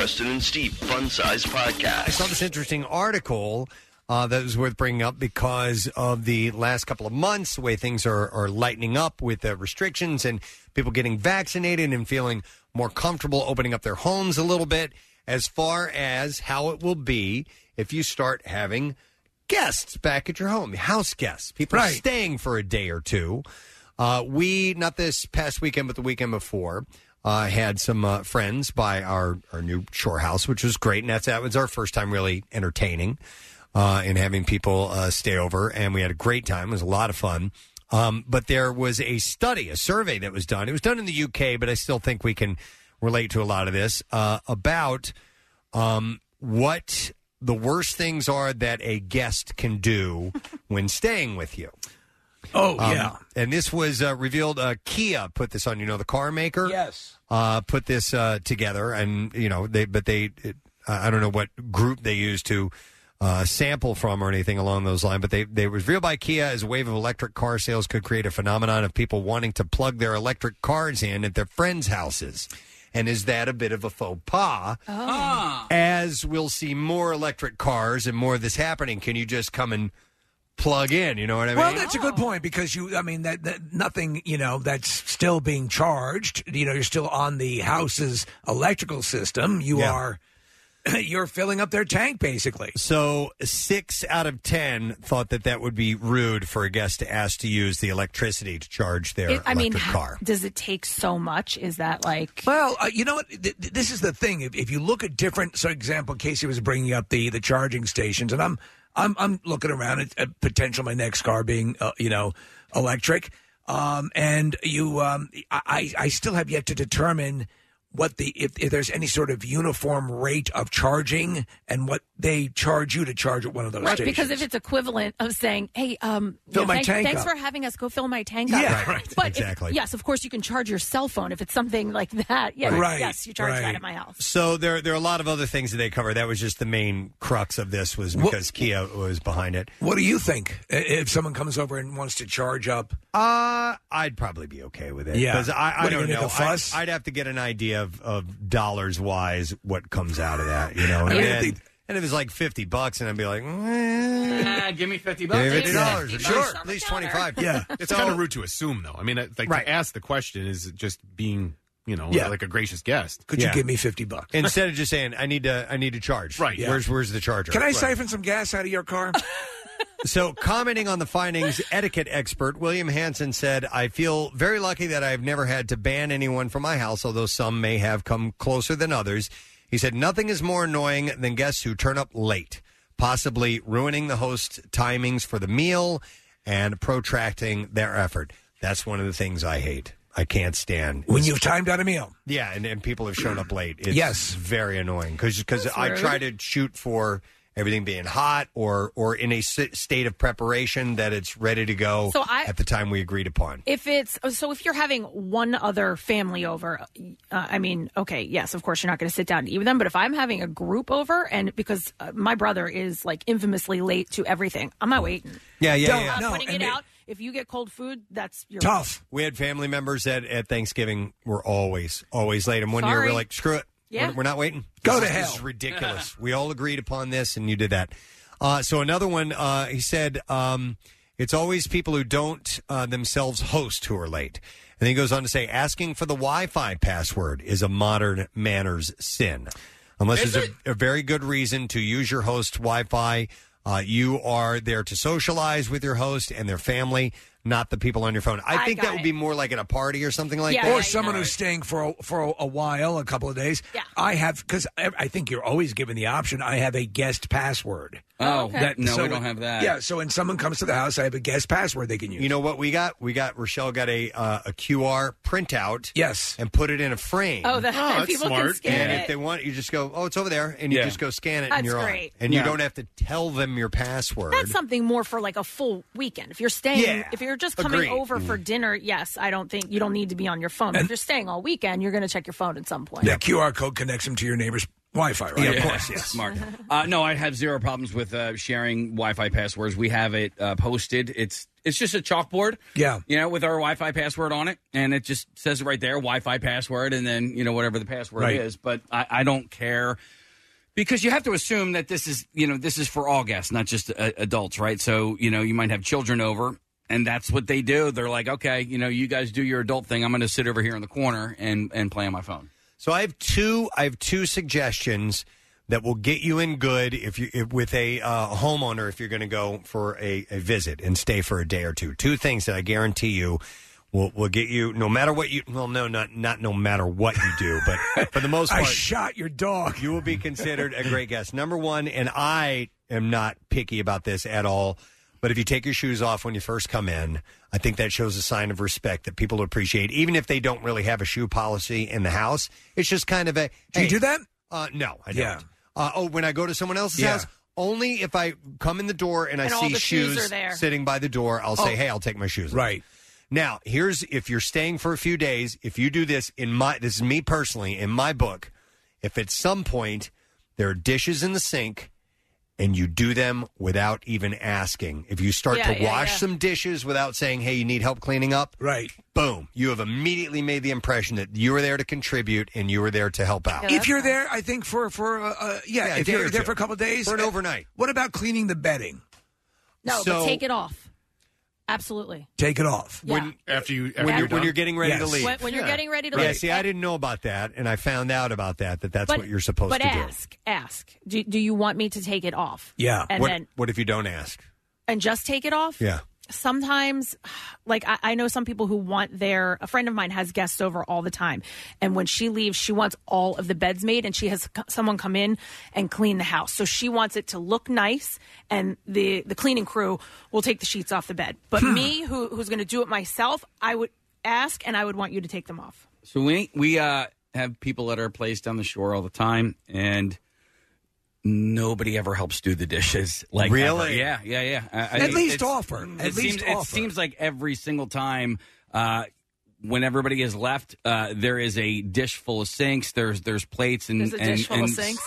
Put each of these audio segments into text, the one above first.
Preston and Steve Fun Size I saw this interesting article uh, that was worth bringing up because of the last couple of months, the way things are, are lightening up with the restrictions and people getting vaccinated and feeling more comfortable opening up their homes a little bit, as far as how it will be if you start having guests back at your home, house guests, people Right. staying for a day or two. Uh, we, not this past weekend, but the weekend before, uh, had some uh, friends by our, our new shore house, which was great. And that's, that was our first time really entertaining uh, and having people uh, stay over. And we had a great time. It was a lot of fun. Um, but there was a study, a survey that was done. It was done in the UK, but I still think we can relate to a lot of this uh, about um, what the worst things are that a guest can do when staying with you. Oh, Um, yeah. and this was uh, revealed. Uh, Kia put this on. You know, the car maker. Yes. Uh, put this uh, together, and you know, they but they. It, I don't know what group they used to uh, sample from or anything along those lines, but they they was revealed by Kia as a wave of electric car sales could create a phenomenon of people wanting to plug their electric cars in at their friends' houses. And is that a bit of a faux pas? As we'll see more electric cars and more of this happening, can you just come and plug in? You know what I mean? Well, that's a good point because you, I mean, that, that nothing, you know, that's still being charged. You know, you're still on the house's electrical system. You Yeah. are, you're filling up their tank basically. So six out of ten thought that that would be rude for a guest to ask to use the electricity to charge their It- I mean, electric car. does it take so much? Is that like? Well, uh, you know what? Th- th- this is the thing. If, if you look at different, so example, Casey was bringing up the the charging stations, and I'm I'm I'm looking around at, at potential my next car being, uh, you know, electric. Um, and you, um, I I I still have yet to determine what the if, if there's any sort of uniform rate of charging and what they charge you to charge at one of those Right, stations. because if it's equivalent of saying, "Hey, um, Fill you know, my thank- tank thanks up." for having us go fill my tank up." Yeah, Right, right. But if- exactly. yes, of course you can charge your cell phone if it's something like that. Yeah, Right, yes, you charge that at my house. So there, there are a lot of other things that they cover. That was just the main crux of this, was because Kia was behind it. what do you think if someone comes over and wants to charge up? Uh, I'd probably be okay with it. Yeah. because I, I What, don't gonna know. a fuss? I, would have to get an idea of, of dollars wise what comes out of that. You know, I and, mean, then- they- and if it's like fifty bucks, and I'd be like, eh, give me fifty Give me bucks. fifty dollars, Sure. at least twenty five. Yeah, it's kind of rude to assume, though. I mean, like Right. to ask the question is just being, you know, Yeah. like a gracious guest. Could you give me fifty bucks instead of just saying I need to I need to charge? Right. Yeah. Where's where's the charger? Can I Right. siphon some gas out of your car? So, commenting on the findings, etiquette expert William Hanson said, I feel very lucky that I've never had to ban anyone from my house, although some may have come closer than others. He said, Nothing is more annoying than guests who turn up late, possibly ruining the host timings for the meal and protracting their effort. That's one of the things I hate. I can't stand. when you've timed out a meal. Yeah, and, and people have shown up late. It's Yes. very annoying because That's I rude. try to shoot for everything being hot or or in a s- state of preparation that it's ready to go So I- at the time we agreed upon. If it's so, if you're having one other family over, uh, I mean, okay, yes, of course you're not going to sit down and eat with them. But if I'm having a group over, and because uh, my brother is like infamously late to everything, I'm not waiting. Yeah, yeah, yeah. I'm No, putting and it it- out. If you get cold food, that's your Tough. We had family members that at Thanksgiving were always always late, and one year Sorry. we're like, screw it, Yeah. we're, we're not waiting. Go This to is- This hell. is ridiculous. we all agreed upon this, and you did that. Uh, so another one, uh, he said, um, it's always people who don't uh, themselves host who are late. And then he goes on to say, asking for the Wi-Fi password is a modern manners sin, unless Is there's a, a very good reason to use your host Wi-Fi. Uh, you are there to socialize with your host and their family, not the people on your phone. I, I think got that would be more like at a party or something like or that. Or someone who's staying for a, for a, a while, a couple of days. Yeah. I have because I, I think you're always given the option. I have a guest password. Oh, okay. no, we don't have that. Yeah, so when someone comes to the house, I have a guest password they can use. You know what we got? We got Rochelle got a uh, a QR printout. Yes, and put it in a frame. Oh, that- and people can scan and it. if they want, you just go, oh, it's over there, and you Yeah. just go scan it, That's and you're great. on. And you don't have to tell them your password. That's something more for like a full weekend. If you're staying, Yeah. if you're just coming Agreed. over for Mm. dinner, yes, I don't think you don't need to be on your phone. But if you're staying all weekend, you're going to check your phone at some point. The QR code connects them to your neighbor's Wi-Fi, right? Yeah, of course, yes. Smart. Uh, no, I have zero problems with uh, sharing Wi-Fi passwords. We have it uh, posted. It's it's just a chalkboard. Yeah. You know, with our Wi-Fi password on it, and it just says it right there, Wi-Fi password, and then you know whatever the password Right. is. But I, I don't care because you have to assume that this is you know this is for all guests, not just uh, adults, right? So you know you might have children over. And that's what they do. They're like, okay, you know, you guys do your adult thing. I'm going to sit over here in the corner and, and play on my phone. So I have two. I have two suggestions that will get you in good if you if, with a uh, homeowner if you're going to go for a, a visit and stay for a day or two. Two things that I guarantee you will will get you no matter what you. Well, no, not not no matter what you do, but for the most part, I shot your dog. you will be considered a great guest. Number one, and I am not picky about this at all. But if you take your shoes off when you first come in, I think that shows a sign of respect that people appreciate, even if they don't really have a shoe policy in the house. It's just kind of a. Do you do that? Uh, no, I Yeah. don't. Uh, oh, when I go to someone else's Yeah. house, only if I come in the door and I And all see the shoes are there. sitting by the door, I'll say, Oh. "Hey, I'll take my shoes." off." Right. Now, here's if you're staying for a few days, if you do this in my this is me personally in my book, if at some point there are dishes in the sink and you do them without even asking, if you start Yeah, to yeah, wash yeah. some dishes without saying, "Hey, you need help cleaning up?" Right. Boom, you have immediately made the impression that you were there to contribute and you were there to help out. Yeah. If you're there, I think for for uh, uh, yeah, Yeah, a if day you're there two. for a couple of days For an uh, overnight. What about cleaning the bedding? No, So- but take it off. Absolutely. Take it off. Yeah. When after you after When, you're, you're, when you're getting ready to Yes. leave. when, when you're Yeah. getting ready to yeah, leave. see, I didn't know about that, and I found out about that. That that's but, what you're supposed but to do. ask, ask. Do, do you want me to take it off? Yeah. And what, then what if you don't ask? and just take it off? Yeah. Sometimes, like I, I know some people who want their. A friend of mine has guests over all the time, and when she leaves, she wants all of the beds made, and she has c- someone come in and clean the house. So she wants it to look nice, and the the cleaning crew will take the sheets off the bed. But me, who who's going to do it myself, I would ask, and I would want you to take them off. So we we uh, have people at our place down the shore all the time, and nobody ever helps do the dishes. Like Really? ever. Yeah, yeah, yeah. I- I At think least it's- offer. At it least seems, It offer. seems like every single time. Uh, when everybody is left, uh, there is a dish full of sinks. There's there's plates and There's a and, dish full of and sinks.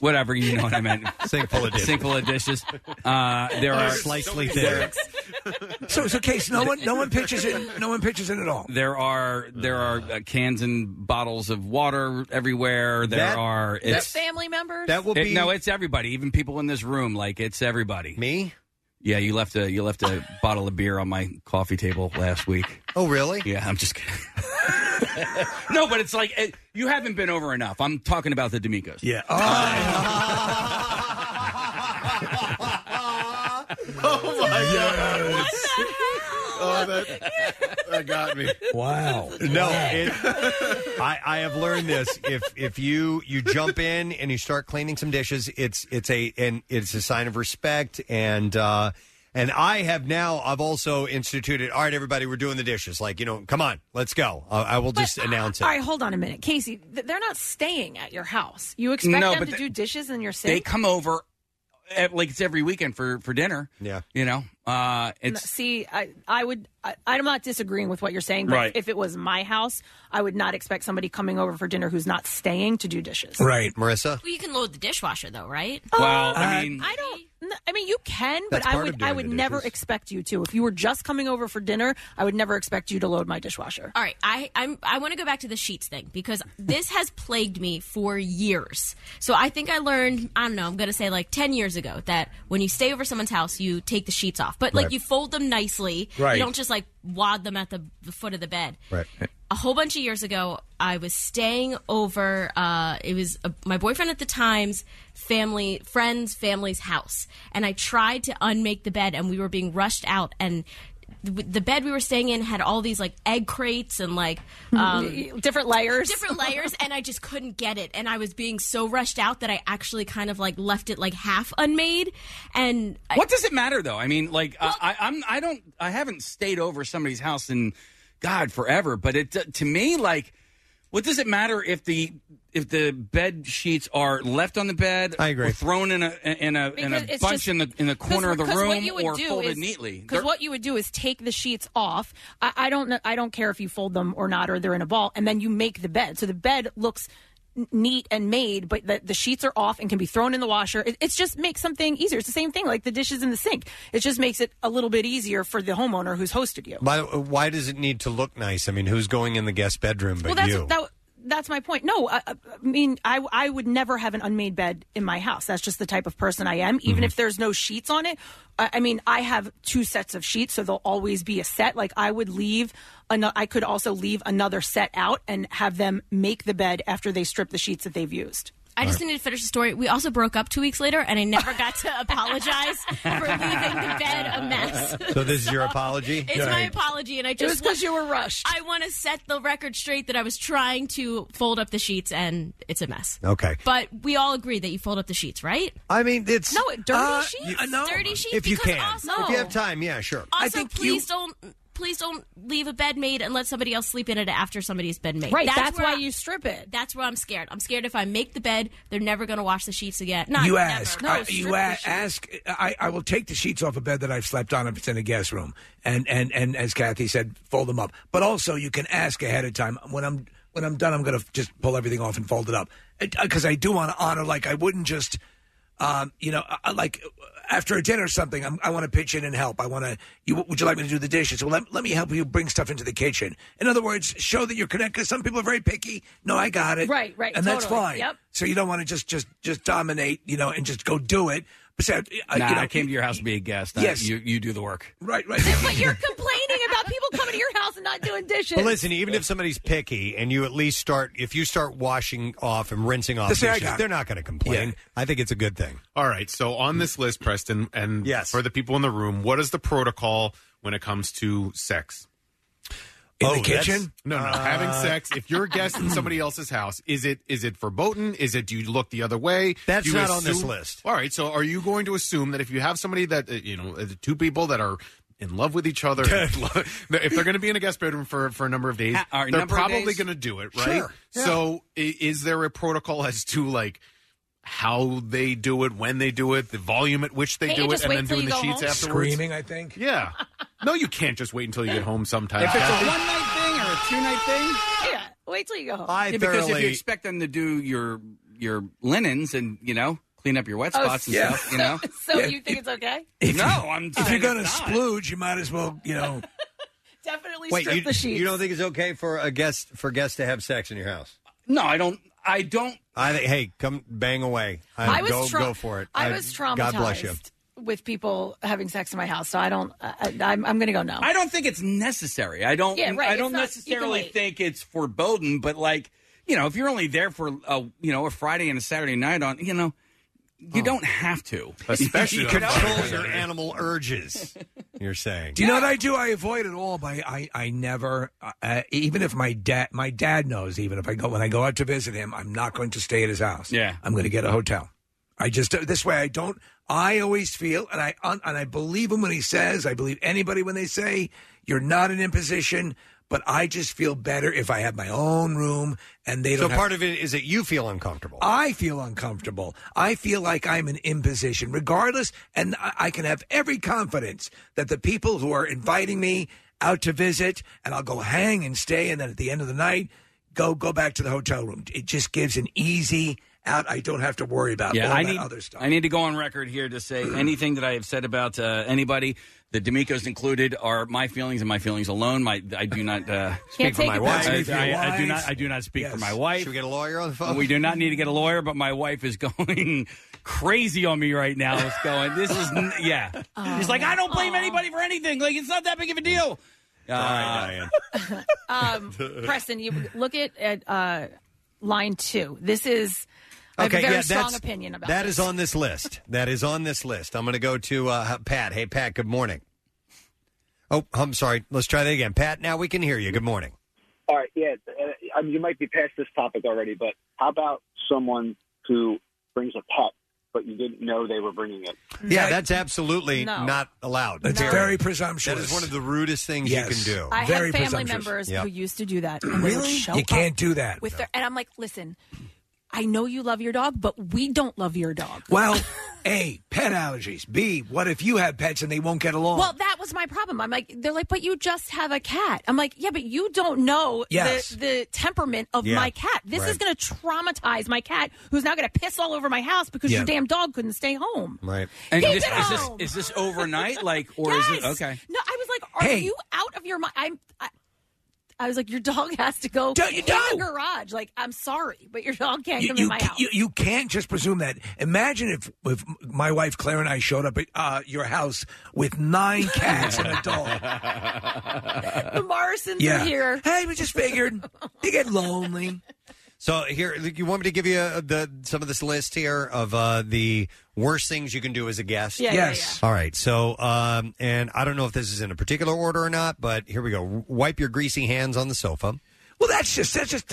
Whatever you know what I meant. Sink full of dishes. Sink full of dishes. Uh, there are Slightly there. So so case no one no one pitches in no one pitches in at all. There are there are uh, cans and bottles of water everywhere. There That- are Your it's family members. That will it- be no, it's everybody, even people in this room. Like it's everybody. me. Yeah, you left a you left a bottle of beer on my coffee table last week. Oh, really? Yeah, I'm just kidding. no, but it's like it, you haven't been over enough. I'm talking about the D'Amicos. Yeah. oh, my god. Oh that, that got me. wow. No, it, I, I have learned this. If if you you jump in and you start cleaning some dishes, it's it's a and it's a sign of respect and uh and I have now I've also instituted. All right, everybody, we're doing the dishes. Like you know, come on, let's go. Uh, I will just announce it. All right, hold on a minute, Casey. th- They're not staying at your house. You expect No, them but to the- do dishes in your city? They come over at, like it's every weekend for for dinner. Yeah. you know, uh, it's See, I, I would. I, I'm not disagreeing with what you're saying, but Right. if it was my house, I would not expect somebody coming over for dinner who's not staying to do dishes. Right. Marissa. Well, you can load the dishwasher though, right? well, Uh, I mean, I don't. n- I mean, you can, but I would. I would never expect you to. If you were just coming over for dinner, I would never expect you to load my dishwasher. All right, I I'm, I want to go back to the sheets thing because this has plagued me for years. So I think I learned I don't know I'm going to say like ten years ago that when you stay over someone's house, you take the sheets off, but like Right. you fold them nicely. Right. You don't just like wad them at the, the foot of the bed. Right. a whole bunch of years ago, I was staying over. Uh, it was uh my boyfriend at the time's family, friend's family's house, and I tried to unmake the bed, and we were being rushed out, and the, the bed we were staying in had all these like egg crates and like um, Different layers. different layers, and I just couldn't get it, and I was being so rushed out that I actually kind of like left it like half unmade, and I, What does it matter though? I mean, like I, I, I'm I don't I haven't stayed over somebody's house in God forever, but it to me like what does it matter if the if the bed sheets are left on the bed I agree. or thrown in a in a in a bunch just- in the in the corner of the room you would or do folded is- neatly? Because what you would do is take the sheets off. I, I don't. know- I don't care if you fold them or not, or they're in a ball, and then you make the bed. So the bed looks n- neat and made, but the, the sheets are off and can be thrown in the washer. It, it's just makes something easier. It's the same thing like the dishes in the sink. It just makes it a little bit easier for the homeowner who's hosted you. By, why does it need to look nice? I mean, who's going in the guest bedroom but well, that's you? that, that's my point. No, I, I mean, I I would never have an unmade bed in my house. That's just the type of person I am. Even Mm-hmm. if there's no sheets on it, I, I mean, I have two sets of sheets, so there'll always be a set. Like I would leave, ano- I could also leave another set out and have them make the bed after they strip the sheets that they've used. I just need to finish the story. We also broke up two weeks later, and I never got to apologize for leaving the bed a mess. so this is your apology? It's my apology, and I It just was because you were rushed. I want to set the record straight that I was trying to fold up the sheets, and it's a mess. Okay. But we all agree that you fold up the sheets, right? I mean, it's no, dirty Uh, sheets. you- uh, no. Dirty sheets. if you can. Also, If you have time, yeah, sure. Also, think please you- don't. Please don't leave a bed made and let somebody else sleep in it after somebody's been made. right. That's, where why I- you strip it. That's where I'm scared. I'm scared if I make the bed, they're never going to wash the sheets again. Not you never. ask. No, I- you the a- ask. I, I will take the sheets off a bed that I've slept on if it's in a guest room, and and and as Kathy said, fold them up. But also, you can ask ahead of time. When I'm when I'm done, I'm going to just pull everything off and fold it up because uh, I do want to honor. Like I wouldn't just. Um, you know, I- I like after a dinner or something, I'm, I want to pitch in and help. I want to. You would you like me to do the dishes? Well, let, let me help you bring stuff into the kitchen. In other words, show that you're connected. Because some people are very picky. No, I got it. Right, right, and that's totally. fine. Yep. So you don't want to just just just dominate, you know, and just go do it. Besides, uh, Nah, you know, I came to your house to be a guest. I- Yes. you you do the work. Right, right. but you're complaining about people coming to your house and not doing dishes. But listen, even if somebody's picky and you at least start, if you start washing off and rinsing off They say, I dishes, got it. they're not going to complain. Yeah. I think it's a good thing. All right. So on this list, Preston, and Yes. for the people in the room, what is the protocol when it comes to sex? in Oh, the kitchen. No, no. having sex. If you're a guest in somebody else's house, is it is it verboten? Is it do you look the other way? That's Do you not on this assume- list. All right. So are you going to assume that if you have somebody that uh, you know, uh, two people that are in love with each other, if they're going to be in a guest bedroom for for a number of days, Ha- or they're number of probably days? going to do it, right? Sure. Yeah. So i- is there a protocol as to like? How they do it, when they do it, the volume at which they Can't do it, just and wait then till doing you the go sheets home? afterwards. Screaming, I think. Yeah. No, you can't just wait until you get home sometimes. If it's a Kathy. one night thing or a two night thing, yeah, wait till you go home. I yeah, because if you expect them to do your your linens and you know clean up your wet Oh, spots and yeah. stuff, you know. so Yeah, you think it's okay? If no, I'm. If you're going to it's splooge, you might as well, you know. Definitely Wait, strip you, the sheets. you don't think it's okay for a guest for guests to have sex in your house? No, I don't. I don't. I think, hey, come bang away. I, I was go tra- go for it. I, was traumatized God bless you. with people having sex in my house, so I don't. I, I'm, I'm going to go no. I don't think it's necessary. I don't. Yeah, right, I don't not- you can necessarily wait. think it's foreboding, but like you know, if you're only there for a you know a Friday and a Saturday night on, you know, you don't have to. Especially You on know? Friday. Control your animal urges. You're saying. Do you know what I do? I avoid it all. By I, I never, uh, even if my dad, my dad knows. Even if I go when I go out to visit him, I'm not going to stay at his house. Yeah. I'm going to get a hotel. I just this way I don't. I always feel, and I and I believe him when he says. I believe anybody when they say you're not an imposition. But I just feel better if I have my own room and they don't. have- part of it is that you feel uncomfortable. I feel uncomfortable. I feel like I'm an imposition, regardless, and I, I can have every confidence that the people who are inviting me out to visit, and I'll go hang and stay, and then at the end of the night, go go back to the hotel room. It just gives an easy out. I don't have to worry about Yeah, all I that need other stuff. I need to go on record here to say anything that I have said about uh, anybody, the D'Amicos included, are my feelings and my feelings alone. My I do not uh, speak for my wife. I, I- I do not. I do not speak for my wife. Should we get a lawyer on the phone? We do not need to get a lawyer, but my wife is going crazy on me right now. It's going. This is n- yeah. She's like, I don't blame anybody for anything. Like it's not that big of a deal. Uh, um, Preston, you look at, at uh, line two. This is. I have a very strong that's- opinion about That this. is on this list. That is on this list. I'm going to go to uh, Pat. Hey, Pat. Good morning. Oh, I'm sorry. Let's try that again. Pat, now we can hear you. Good morning. All right, yeah, uh, I mean, you might be past this topic already, but how about someone who brings a pet, but you didn't know they were bringing it? Yeah, that's absolutely No. not allowed. That's Period. very That presumptuous. is one of the rudest things Yes. you can do. I very have family members Yep. who used to do that. And they would Really? show You up can't do that. With their, and I'm like, listen, I know you love your dog, but we don't love your dog. Well, A, pet allergies. B, what if you have pets and they won't get along? Well, that was my problem. I'm like, they're like, but you just have a cat. I'm like, yeah, but you don't know Yes. the, the temperament of Yeah. my cat. This is Right. going to traumatize my cat, who's now going to piss all over my house because Yeah. your damn dog couldn't stay home. Right. And Keep this, it is this home. is this overnight? Like, or is it okay? No, I was like, are Hey. you out of your mind? I'm. I, I was like, your dog has to go Don't you in the garage. Like, I'm sorry, but your dog can't you, come you, in my ca- house. you, you can't just presume that. Imagine if, if my wife Claire and I showed up at uh, your house with nine cats and a dog. the Morrisons are here. Hey, we just figured you get lonely. So here, you want me to give you uh, the some of this list here of uh, the worst things you can do as a guest? Yeah, yeah, Yes. All right. So, um, and I don't know if this is in a particular order or not, but here we go. Wipe your greasy hands on the sofa. Well, that's just that's just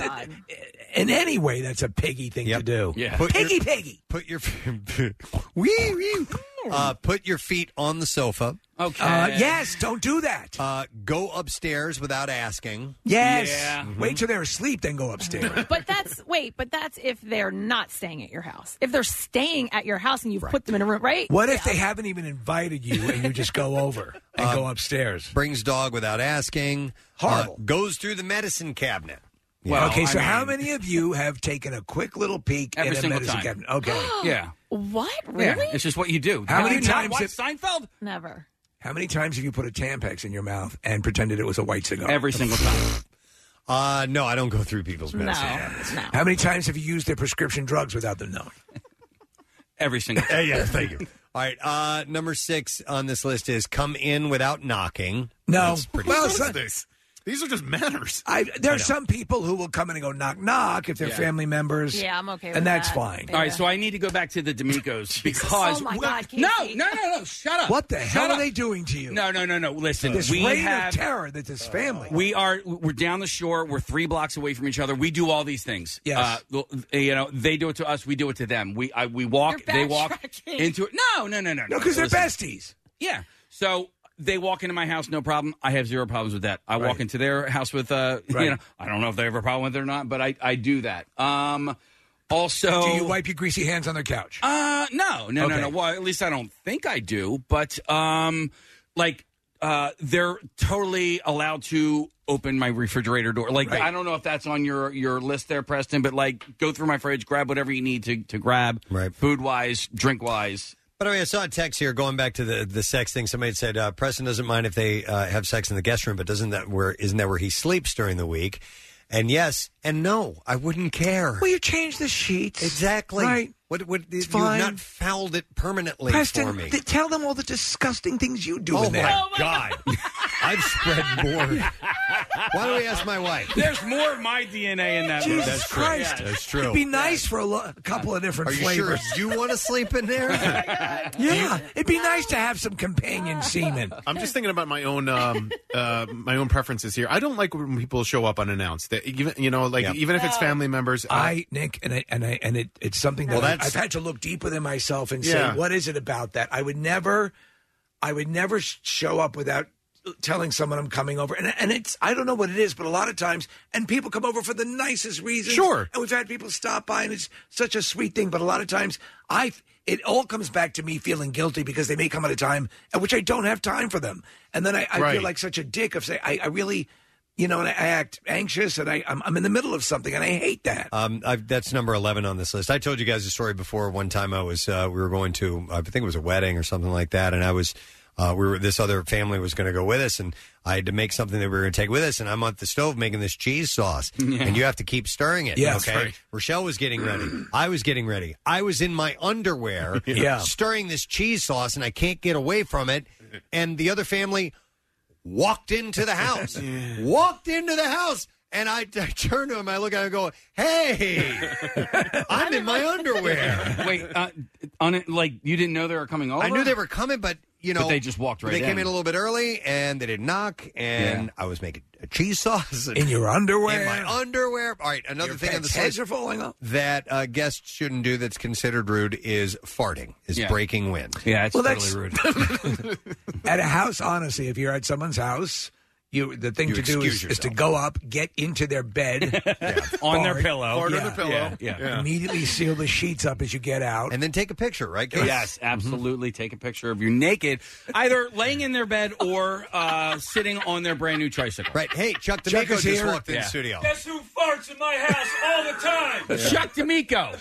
in any way that's a piggy thing to do. Put piggy, your- piggy. Put your wee wee. Uh, put your feet on the sofa. Okay. Uh, yes, don't do that. Uh, go upstairs without asking. Yes. Mhm. Wait till they're asleep, then go upstairs. But that's wait, but that's if they're not staying at your house. If they're staying at your house and you've put them in a room, right? What if they haven't even invited you and you just go over and Uh, go upstairs? Brings dog without asking. Horrible. Uh, goes through the medicine cabinet. Well, okay, I so how mean- many of you have taken a quick little peek Every in a single medicine time. cabinet? Okay. Yeah. What? Yeah, Really? it's just what you do. How Have many you not times watched have- Seinfeld? Never. How many times have you put a Tampax in your mouth and pretended it was a white cigar? Every single time. Uh, no, I don't go through people's No, medicine. no. How many times have you used their prescription drugs without them knowing? Every single Uh, yeah, thank you. All right, uh, number six on this list is come in without knocking. No. That's pretty Well, What is son- this? These are just manners. I, there I are know. some people who will come in and go knock knock if they're Yeah. family members. Yeah, I'm okay with that. and that's that. fine. All right, so I need to go back to the D'Amicos because Oh my God, no, Casey. no, no, no, shut up. What the Shut hell up. are they doing to you? No, no, no, no. Listen, This we reign have of terror that this family. We are we're down the shore. We're three blocks away from each other. We do all these things. Yes. Uh, you know, they do it to us. We do it to them. We I, we walk. They walk into it. No, no, no, no, no, because they're Listen. besties. Yeah. So they walk into my house, no problem. I have zero problems with that. I walk into their house with, uh, Right. you know, I don't know if they have a problem with it or not, but I, I do that. Um, also, Do you wipe your greasy hands on their couch? Uh, no, no, no, no. Well, at least I don't think I do. But um, like, uh, they're totally allowed to open my refrigerator door. Like, Right. I don't know if that's on your your list there, Preston. But like, go through my fridge, grab whatever you need to to grab, Right. Food wise, drink wise. By the way, I saw a text here going back to the, the sex thing. Somebody had said uh, Preston doesn't mind if they uh, have sex in the guest room, but doesn't that where isn't that where he sleeps during the week? And yes, and no, I wouldn't care. Well, you change the sheets. Exactly. Right. What? What? You fine. have not fouled it permanently Preston, for me. th- tell them all the disgusting things you do oh in there. my God! I've spread more. Why don't we ask my wife? There's more of my DNA in that. Jesus That's true. Christ. That's true. It'd be nice for a, lo- a couple of different Are you flavors. sure you want to sleep in there? Yeah, it'd be nice to have some companion semen. I'm just thinking about my own um, uh, my own preferences here. I don't like when people show up unannounced. That even you know, like Yeah. even if it's family members. uh, I Nick and I and I and it, it's something that Well, I- that's- I've had to look deeper within myself and Yeah. say, what is it about that? I would never, I would never sh- show up without telling someone I'm coming over, and and it's I don't know what it is, but a lot of times, and people come over for the nicest reasons. Sure. and we've had people stop by, and it's such a sweet thing. But a lot of times, I it all comes back to me feeling guilty because they may come at a time at which I don't have time for them, and then I, I Right. feel like such a dick of saying I, I really. You know, and I act anxious, and I, I'm, I'm in the middle of something, and I hate that. Um, I've, that's number eleven on this list. I told you guys a story before. One time, I was uh, we were going to I think it was a wedding or something like that, and I was uh, we were this other family was going to go with us, and I had to make something that we were going to take with us, and I'm at the stove making this cheese sauce, and you have to keep stirring it. Yeah, okay. right. Rochelle was getting ready. I was getting ready. I was in my underwear, Yeah. stirring this cheese sauce, and I can't get away from it. And the other family walked into the house, walked into the house. And I, I turn to him, I look at him and go, Hey, I'm in my underwear. Wait, uh, on it, like you didn't know they were coming over. I knew they were coming, but, you know. But they just walked right They came in. in a little bit early and they didn't knock. And Yeah. I was making a cheese sauce. And in your underwear. in my underwear. All right, another Your thing on the pets' heads list are falling off. that uh, guests shouldn't do that's considered rude is farting, is Yeah. breaking wind. Yeah, it's Well, totally rude. At a house, honestly, if you're at someone's house, You the thing You to do excuse is, is to go up, get into their bed On their pillow. Fart on Yeah. the pillow. Yeah, yeah. Immediately seal the sheets up as you get out. and then take a picture, right? guys? Yes, absolutely. Take a picture of you naked, either laying in their bed or uh, sitting on their brand new tricycle. Right. Hey, Chuck Chuck D'Amico is just here. walked in Yeah. the studio. Guess who farts in my house all the time? Chuck D'Amico.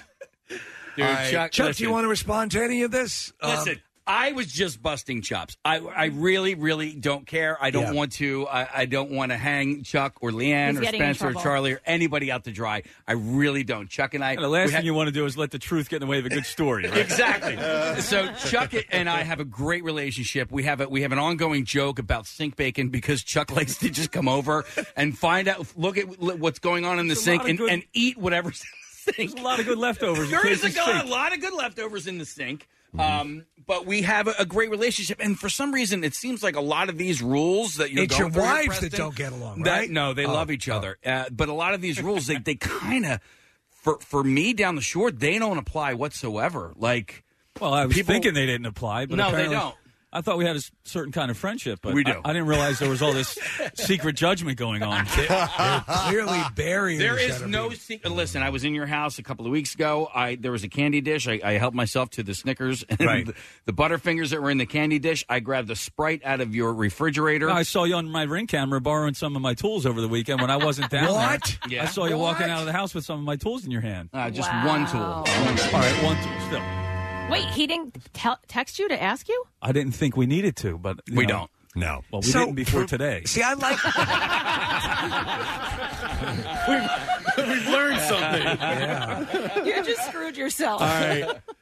Dude, right. Chuck, Chuck, do you want to respond to any of this? Um, Listen, I was just busting chops. I, I really, really don't care. I don't Yeah. want to. I, I don't want to hang Chuck or Leanne He's or Spencer or. Charlie or anybody out to dry. I really don't. Chuck and I. the last we had- thing you want to do is let the truth get in the way of a good story. Right? Exactly. so Chuck and I have a great relationship. We have a, we have an ongoing joke about sink bacon because Chuck likes to just come over and find out, look at what's going on in the There's sink and, good- and eat whatever's in the There's sink. a lot of good leftovers. in There is a, Casey's go- a lot of good leftovers in the sink. Mm-hmm. Um, but we have a, a great relationship, and for some reason, it seems like a lot of these rules that you're It's your wives that don't get along, that- right? no, they Oh, love each other. Uh, but a lot of these rules, they they kind of, for for me down the shore, they don't apply whatsoever. Like, Well, I was People- thinking they didn't apply, but No, they don't. I thought we had a certain kind of friendship, but We do. I, didn't realize there was all this secret judgment going on. clearly barriers. There that is are no secret. Listen, I was in your house a couple of weeks ago. I there was a candy dish. I, I helped myself to the Snickers and Right. the, the Butterfingers that were in the candy dish. I grabbed the Sprite out of your refrigerator. I saw you on my ring camera borrowing some of my tools over the weekend when I wasn't down What? there. Yeah. I saw you walking out of the house with some of my tools in your hand. Uh, just Wow. one tool. All right, one tool still. Wait, he didn't te- text you to ask you? I didn't think we needed to, but We know, don't. No. Well, we So, didn't before for- today. See, I like. We've learned something. You just screwed yourself.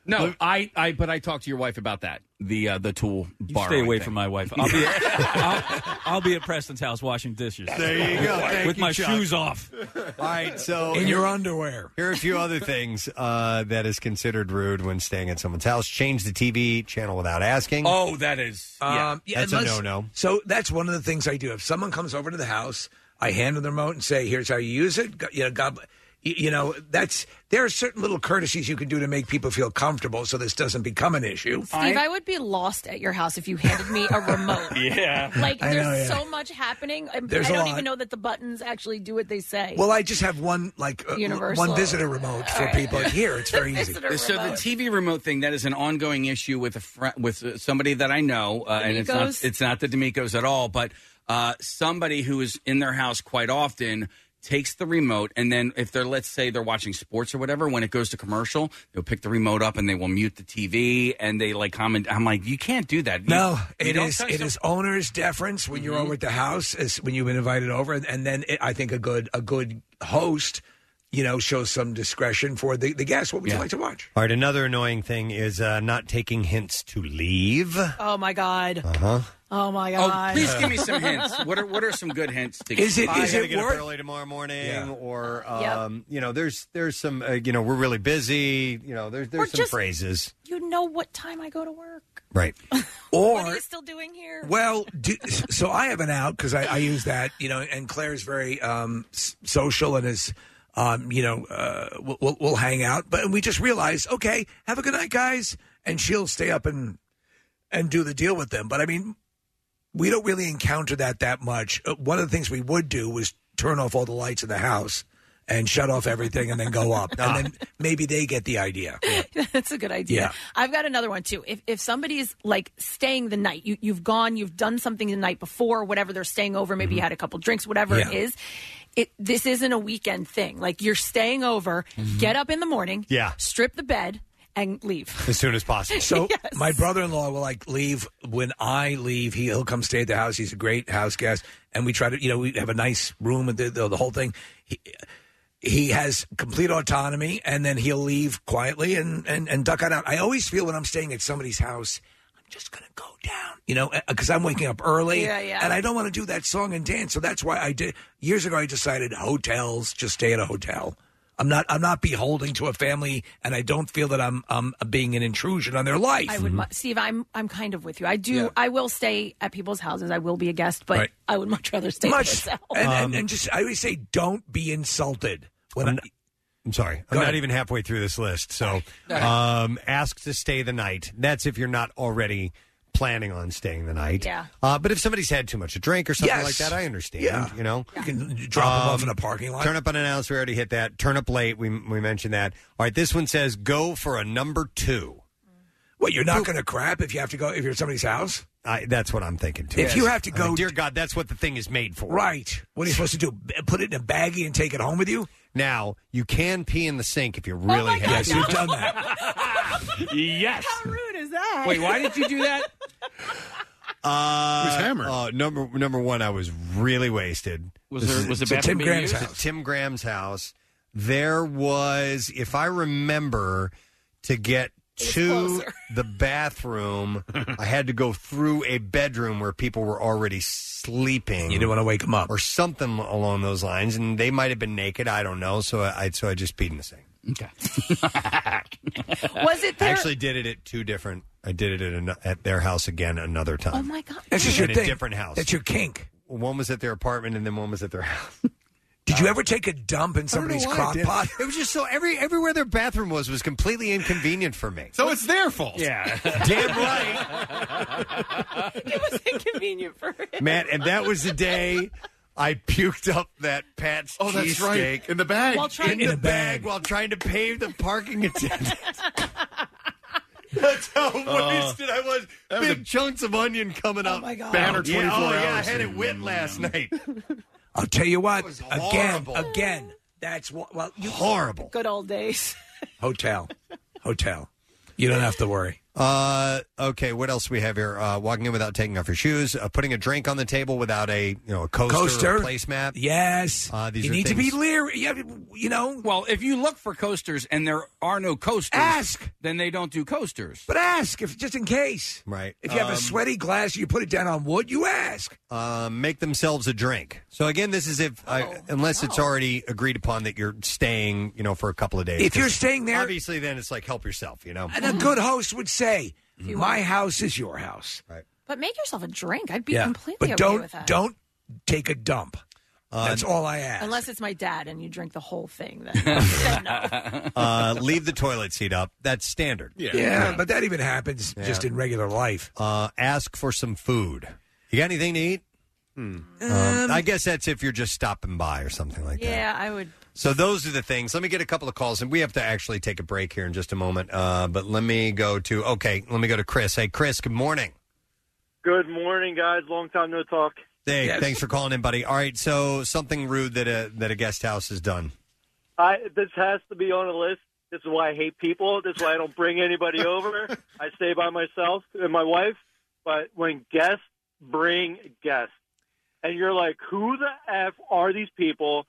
No, I, I, but I talked to your wife about that. The uh, the tool You borrowing stay away thing. from my wife. I'll be, at, I'll, I'll be at Preston's house washing dishes. There you go. Thank with you, my Chuck. shoes off. All right. So in your underwear. Here are a few other things uh, that is considered rude when staying at someone's house. Change the TV channel without asking. Oh, that is. Yeah. Um, yeah, That's a unless- no-no. So that's one of the things I do. If someone comes over to the house, I hand them the remote and say, "Here's how you use it." Go- You know, God, you you know, that's there are certain little courtesies you can do to make people feel comfortable, so this doesn't become an issue. Steve, I, would be lost at your house if you handed me a remote. yeah. Like, I there's know, yeah. so much happening. I, There's I a don't lot. even know that the buttons actually do what they say. Well, I just have one like uh, Universal. one visitor remote for people here. It's very easy. Visitor So the. TV remote thing that is an ongoing issue with a friend with uh, somebody that I know, uh, and it's not D'Amicos? it's not the D'Amicos at all, but uh, somebody who is in their house quite often takes the remote and then if they're let's say they're watching sports or whatever when it goes to commercial they'll pick the remote up and they will mute the tv and they like comment. I'm like you can't do that. You- No, you it don't is touch it is owner's deference when you're over at the house, is when you've been invited over, and, and then it, I think a good a good host, you know, shows some discretion for the, the guests. What would you Yeah. like to watch? All right. Another annoying thing is uh, not taking hints to leave. Uh oh my god. Uh huh. Oh my oh god. please give me some hints what are what are some good hints to Is it I is gotta it get up worth? early tomorrow morning, Yeah. or Yep. um, you know, there's there's some uh, you know we're really busy. You know, there's Or there's some just- phrases. you know what time I go to work. Right. What Or are you still doing here? Well, do, so I have an out because I, I use that, you know, and Claire's very um, s- social and is, um, you know, uh, we'll, we'll, hang out. But we just realized, okay, have a good night, guys, and she'll stay up and and do the deal with them. But I mean, we don't really encounter that that much. Uh, one of the things we would do was turn off all the lights in the house and shut off everything and then go up, and then maybe they get the idea. That's a good idea. Yeah. I've got another one too. If if somebody's like staying the night, you you've gone, you've done something the night before, whatever they're staying over, maybe you had a couple drinks, whatever Mm-hmm. Yeah. it is. It this isn't a weekend thing. Like you're staying over, Mm-hmm. get up in the morning, Yeah. strip the bed, and leave. As soon as possible. So Yes. my brother-in-law will like leave when I leave. He, he'll come stay at the house. He's a great house guest, and we try to, you know, we have a nice room and the, the, the whole thing. He, he has complete autonomy, and then he'll leave quietly and and and duck out. I always feel when I'm staying at somebody's house. I'm Just gonna go down, you know, eh, because I'm waking up early, Yeah, yeah. and I don't want to do that song and dance. So that's why I did years ago. I decided hotels, just stay at a hotel. I'm not. I'm not beholden to a family, and I don't feel that I'm. I'm being an intrusion on their life. I would, mu- mm-hmm. Steve. I'm I'm kind of with you. I do. I will stay at people's houses. I will be a guest, but Right. I would much rather stay much, at and, myself. and, um, and just I always say, don't be insulted. When I, I'm sorry. I'm Go not even halfway through this list. So, um, ask to stay the night. That's if you're not already planning on staying the night. Yeah. Uh, but if somebody's had too much to drink or something Yes. like that, I understand. Yeah. You know, You can drop them off Um, in a parking lot. Turn up unannounced. We already hit that. Turn up late. We we mentioned that. All right. This one says go for a number two. What you're not going to crap if you have to go if you're at somebody's house? I, that's what I'm thinking too. If you have to I mean, go- dear God, that's what the thing is made for. Right. What are you supposed to do? B- Put it in a baggie and take it home with you? Now you can pee in the sink if you Oh really have. Yes, to. you've done that. yes. How rude is that? Wait, why did you do that? Uh, Who's hammered? uh, number number one, I was really wasted. Was This there is- was the So bathroom Tim being Graham's used? house. Tim Graham's house. There was, if I remember, to get to the bathroom, I had to go through a bedroom where people were already sleeping. You didn't want to wake them up. or something along those lines, and they might have been naked. I don't know. So I so I just peed in the sink. Okay. Was it I there? actually did it at two different. I did it at, an, at their house again another oh time. oh my god! That's just At your a thing. different house. That's your kink. One was at their apartment, and then one was at their house. Did you ever take a dump in I don't know somebody's why I crock did. pot? It was just so every everywhere their bathroom was was completely inconvenient for me. So it's their fault. Yeah. Damn right, it was inconvenient for him. man. And that was the day I puked up that Pat's Oh, that's right. cheesesteak In the bag. While trying in In the a bag bag. while trying to pay the parking attendant. That's how uh, wasted I was. that was Big chunks of onion coming oh up. Oh my God. Banner Yeah, 24 oh yeah, I had it wet last night. I'll tell you what. Again, horrible. again. That's what. Well, you Horrible. Good old days. hotel, hotel. You don't have to worry. Uh, okay, what else we have here? Uh, walking in without taking off your shoes, uh, putting a drink on the table without a you know a coaster, Coaster. or placemat. Yes. Uh, these you are need to be things- leery. You, you know, Well, if you look for coasters and there are no coasters, Ask. then they don't do coasters. but ask if just in case. Right. If you have Um, a sweaty glass, you put it down on wood. You ask. uh, make themselves a drink. So again, this is if I, unless it's already agreed upon that you're staying, you know, for a couple of days. If you're staying there- obviously, then it's like help yourself. You know. And a good host would say, "My house is your house." Right. But make yourself a drink. I'd be Yeah. completely But okay don't with that. don't take a dump. That's all I ask. Unless it's my dad and you drink the whole thing, then, then no. Uh, leave the toilet seat up. That's standard. Yeah. yeah, but that even happens just in regular life. Uh, ask for some food. You got anything to eat? Um, I guess that's if you're just stopping by or something like that. Yeah, I would. So those are the things. Let me get a couple of calls, and we have to actually take a break here in just a moment. Uh, but let me go to okay. Let me go to Chris. Hey, Chris. Good morning. Good morning, guys. Long time no talk. Hey, Yes. thanks for calling in, buddy. All right. So something rude that a that a guest house has done. I this has to be on a list. This is why I hate people. This is why I don't bring anybody over. I stay by myself and my wife. But when guests bring guests, and you're like, who the f are these people?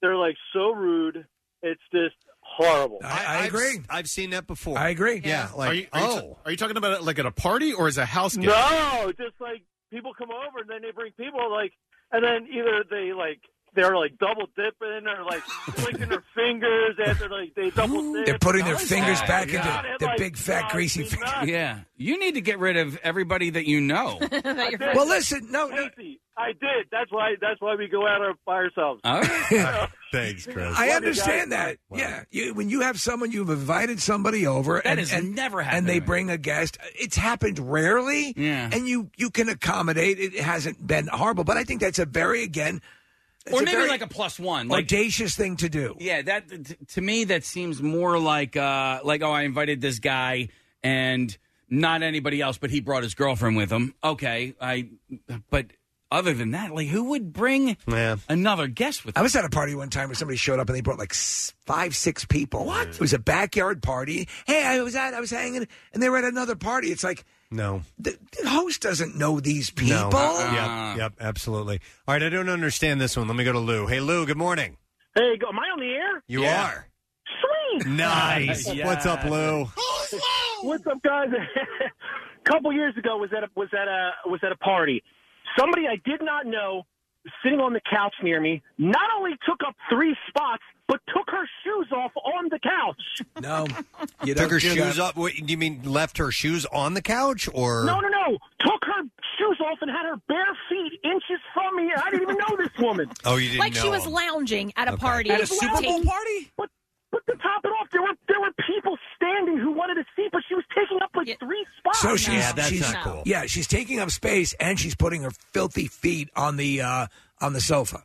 They're like so rude. It's just horrible. I, I I've agree. s- I've seen that before. I agree. Yeah. Like are you, are, you oh. ta- are you talking about it like at a party or as a house guest? No, just like people come over and then they bring people like, and then either they like they're like double dipping or like flicking their fingers after like they double dip. They're putting their fingers oh God, back God, into it, their like, big, fat, drives greasy me fingers. Yeah. You need to get rid of everybody that you know. that you're. Well, listen, no, no, Casey, I did. That's why. That's why we go out by ourselves. All right. Thanks, Chris. I Love understand guys. that. Yeah, you, when you have someone, you've invited somebody over, That and, has and never and they bring a guest. It's happened rarely, Yeah. and you you can accommodate. It hasn't been horrible, but I think that's a very again, that's or maybe very like a plus one. Like audacious thing to do. Yeah, that t- to me that seems more like uh like oh I invited this guy and not anybody else, but he brought his girlfriend with him. Okay, I but other than that, like who would bring Yeah. another guest with I was at a party one time where somebody showed up and they brought like s- five, six people. What? It was a backyard party. Hey, I was at, I was hanging, and they were at another party. It's like No. the, the host doesn't know these people. No. Yep. Yep. Absolutely. All right. I don't understand this one. Let me go to Lou. Hey, Lou. Good morning. Hey, go, am I on the air? You Yeah. are. Sweet. Nice. Yeah. What's up, Lou? What's up, guys? a couple years ago, was at a was at a was at a party. Somebody I did not know sitting on the couch near me. Not only took up three spots, but took her shoes off on the couch. No, you Took her do shoes that. off. What, do you mean left her shoes on the couch or? No, no, no. Took her shoes off and had her bare feet inches from me. I didn't even know this woman. Oh, you didn't like know. she was lounging at a Okay. party. At a Super Bowl party? But but to top it off, there were there were people standing who wanted to see, but she was taking up a like three spots. So she's she's cool. Yeah, she's taking up space and she's putting her filthy feet on the uh, on the sofa.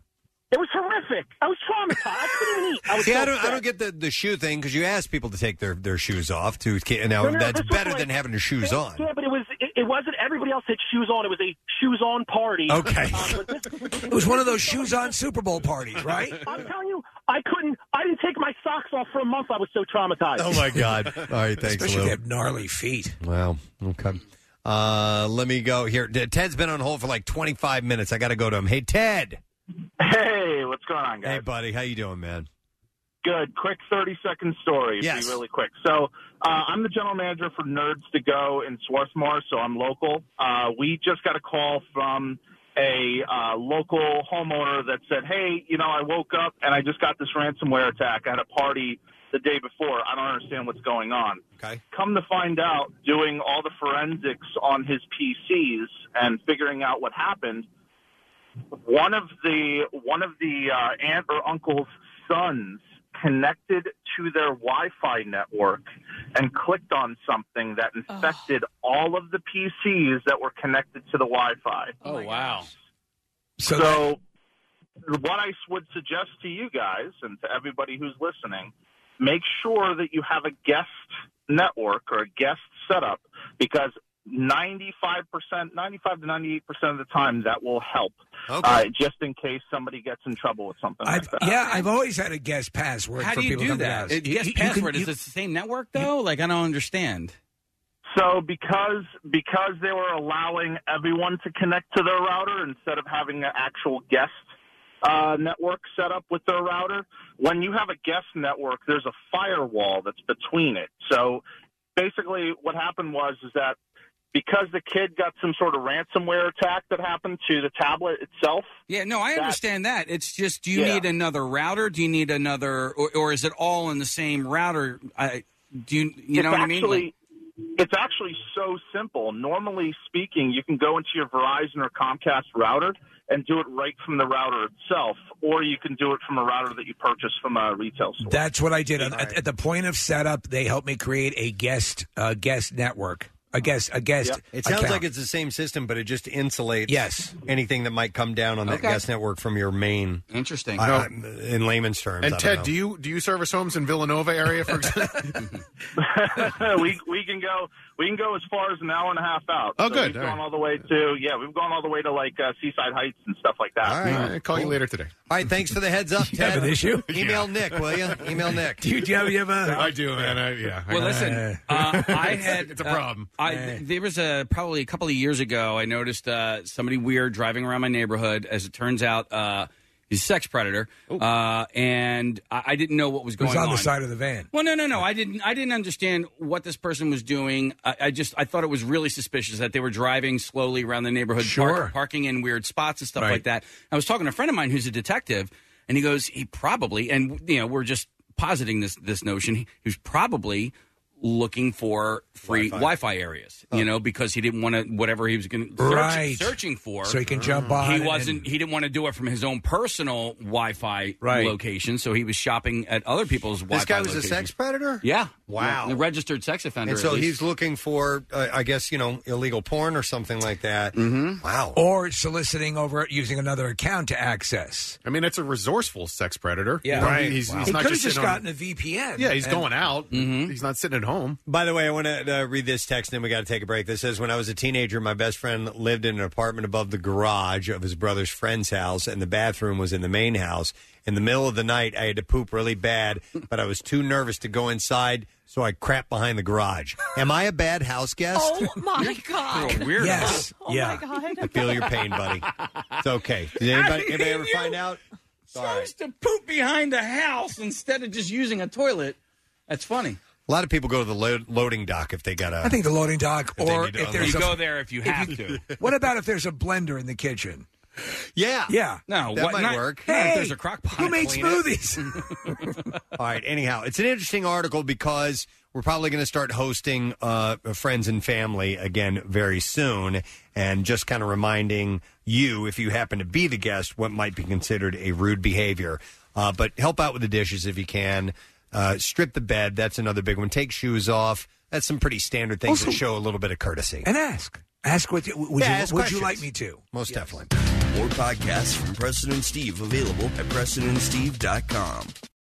It was horrific. I was traumatized. I couldn't even eat. I was See, so I don't, I upset. don't get the, the shoe thing because you ask people to take their, their shoes off. To now, No, no, that's this was better like- than having their shoes on. Yeah, but it was it, it wasn't everybody else had shoes on. It was a shoes on party. Okay. Um, this, It was one of those shoes on Super Bowl parties, right? I'm telling you, I couldn't. I didn't take my socks off for a month. I was so traumatized. Oh my God! All right, thanks, Especially if Lou. they have gnarly feet. Wow. Okay. Uh, let me go here. Ted's been on hold for like 25 minutes. I got to go to him. Hey, Ted. Hey, what's going on, guys? Hey, buddy. How you doing, man? Good. Quick 30 second story. Yes. Be really quick. So, uh, I'm the general manager for Nerds to Go in Swarthmore, so I'm local. Uh, we just got a call from a uh, local homeowner that said, Hey, you know, I woke up and I just got this ransomware attack. I had a party the day before. I don't understand what's going on. Okay. Come to find out, doing all the forensics on his PCs and figuring out what happened, one of the one of the uh, aunt or uncle's sons connected to their Wi-Fi network and clicked on something that infected all of the PCs that were connected to the Wi-Fi. Oh, oh wow. So, what I would suggest to you guys and to everybody who's listening, make sure that you have a guest network or a guest setup because 95%, 95 to 98% of the time that will help. Uh, just in case somebody gets in trouble with something I've, like that. yeah, I've always had a guest password. How for do you people do that? ask. It, You- guess you- you can- password. you- Is it the same network though? Like I don't understand. So because because they were allowing everyone to connect to their router instead of having an actual guest uh, network set up with their router, when you have a guest network, there's a firewall that's between it. So basically, what happened was is that because the kid got some sort of ransomware attack that happened to the tablet itself. Yeah, no, I that- understand that. It's just, do you Yeah. need another router? Do you need another, or, or is it all in the same router? I, do you, you know it's what I mean? actually, Like- It's actually so simple. Normally speaking, you can go into your Verizon or Comcast router and do it right from the router itself, or you can do it from a router that you purchase from a retail store. That's what I did. At, at the point of setup, they helped me create a guest uh, guest network. A guest a guest. It sounds account. like it's the same system, but it just insulates Yes. anything that might come down on that Okay. guest network from your main. Interesting. I- I- in layman's terms. And I don't Ted, know. do you do you service homes in Villanova area, for example? we we can go we can go as far as an hour and a half out. Oh, So good. We've All gone right. all the way to yeah, we've gone all the way to like uh, Seaside Heights and stuff like that. All right. I'll call you later today. All right, thanks for the heads up, You Ted. have an issue? Email Nick, will you? Email Nick. Do you, do you have, you have a? I do, man. I, yeah. Well, listen, uh, I had it's a uh, problem. I, there was a probably a couple of years ago. I noticed uh, somebody weird driving around my neighborhood. As it turns out, uh, he's a sex predator, uh, and I, I didn't know what was going was on the side of the van. Well, no, no, no. I didn't. I didn't understand what this person was doing. I, I just I thought it was really suspicious that they were driving slowly around the neighborhood, park- Sure. parking in weird spots and stuff Right. like that. I was talking to a friend of mine who's a detective, and he goes, he probably, and you know, we're just positing this this notion. He was probably looking for free Wi-Fi, areas, you know, because he didn't want to whatever he was going to Right. searching for, So he can jump on He and- wasn't. He didn't want to do it from his own personal Wi-Fi Right. location, so he was shopping at other people's Wi-Fi. This guy was a locations. sex predator? Yeah. Wow. A registered sex offender. And so at least. he's looking for, uh, I guess, you know, illegal porn or something like that. Mm-hmm. Wow. Or soliciting over using another account to access. I mean, it's a resourceful sex predator. Yeah. You know, Right. He's, Wow. he's He not could've just just sitting on- gotten a VPN. Yeah, he's And- going out. Mm-hmm. He's not sitting at home. By the way, I want to uh, read this text, and then we got to take a break. This says, "When I was a teenager, my best friend lived in an apartment above the garage of his brother's friend's house, and the bathroom was in the main house. In the middle of the night, I had to poop really bad, but I was too nervous to go inside, so I crapped behind the garage. Am I a bad house guest? Oh my god! weirdo. Yes. Oh yeah. my god! I feel your pain, buddy. It's okay. Did anybody, anybody ever find out? supposed to poop behind a house instead of just using a toilet. That's funny. A lot of people go to the lo- loading dock if they got a. I think the loading dock, If they or need to if there's You a, go there if you have to. What about if there's a blender in the kitchen? Yeah. Yeah. No, That what, might not- work. not Hey, if there's a crock pot. Who made clean it. smoothies? All right. Anyhow, it's an interesting article because we're probably going to start hosting uh, friends and family again very soon, and just kind of reminding you, if you happen to be the guest, what might be considered a rude behavior. Uh, but help out with the dishes if you can. Uh, strip the bed. That's another big one. Take shoes off. That's some pretty standard things that show a little bit of courtesy. And ask. Ask what would, Yeah, you, ask would you questions. like me to? Most definitely. More podcasts from Preston and Steve available at PrestonandSteve.com.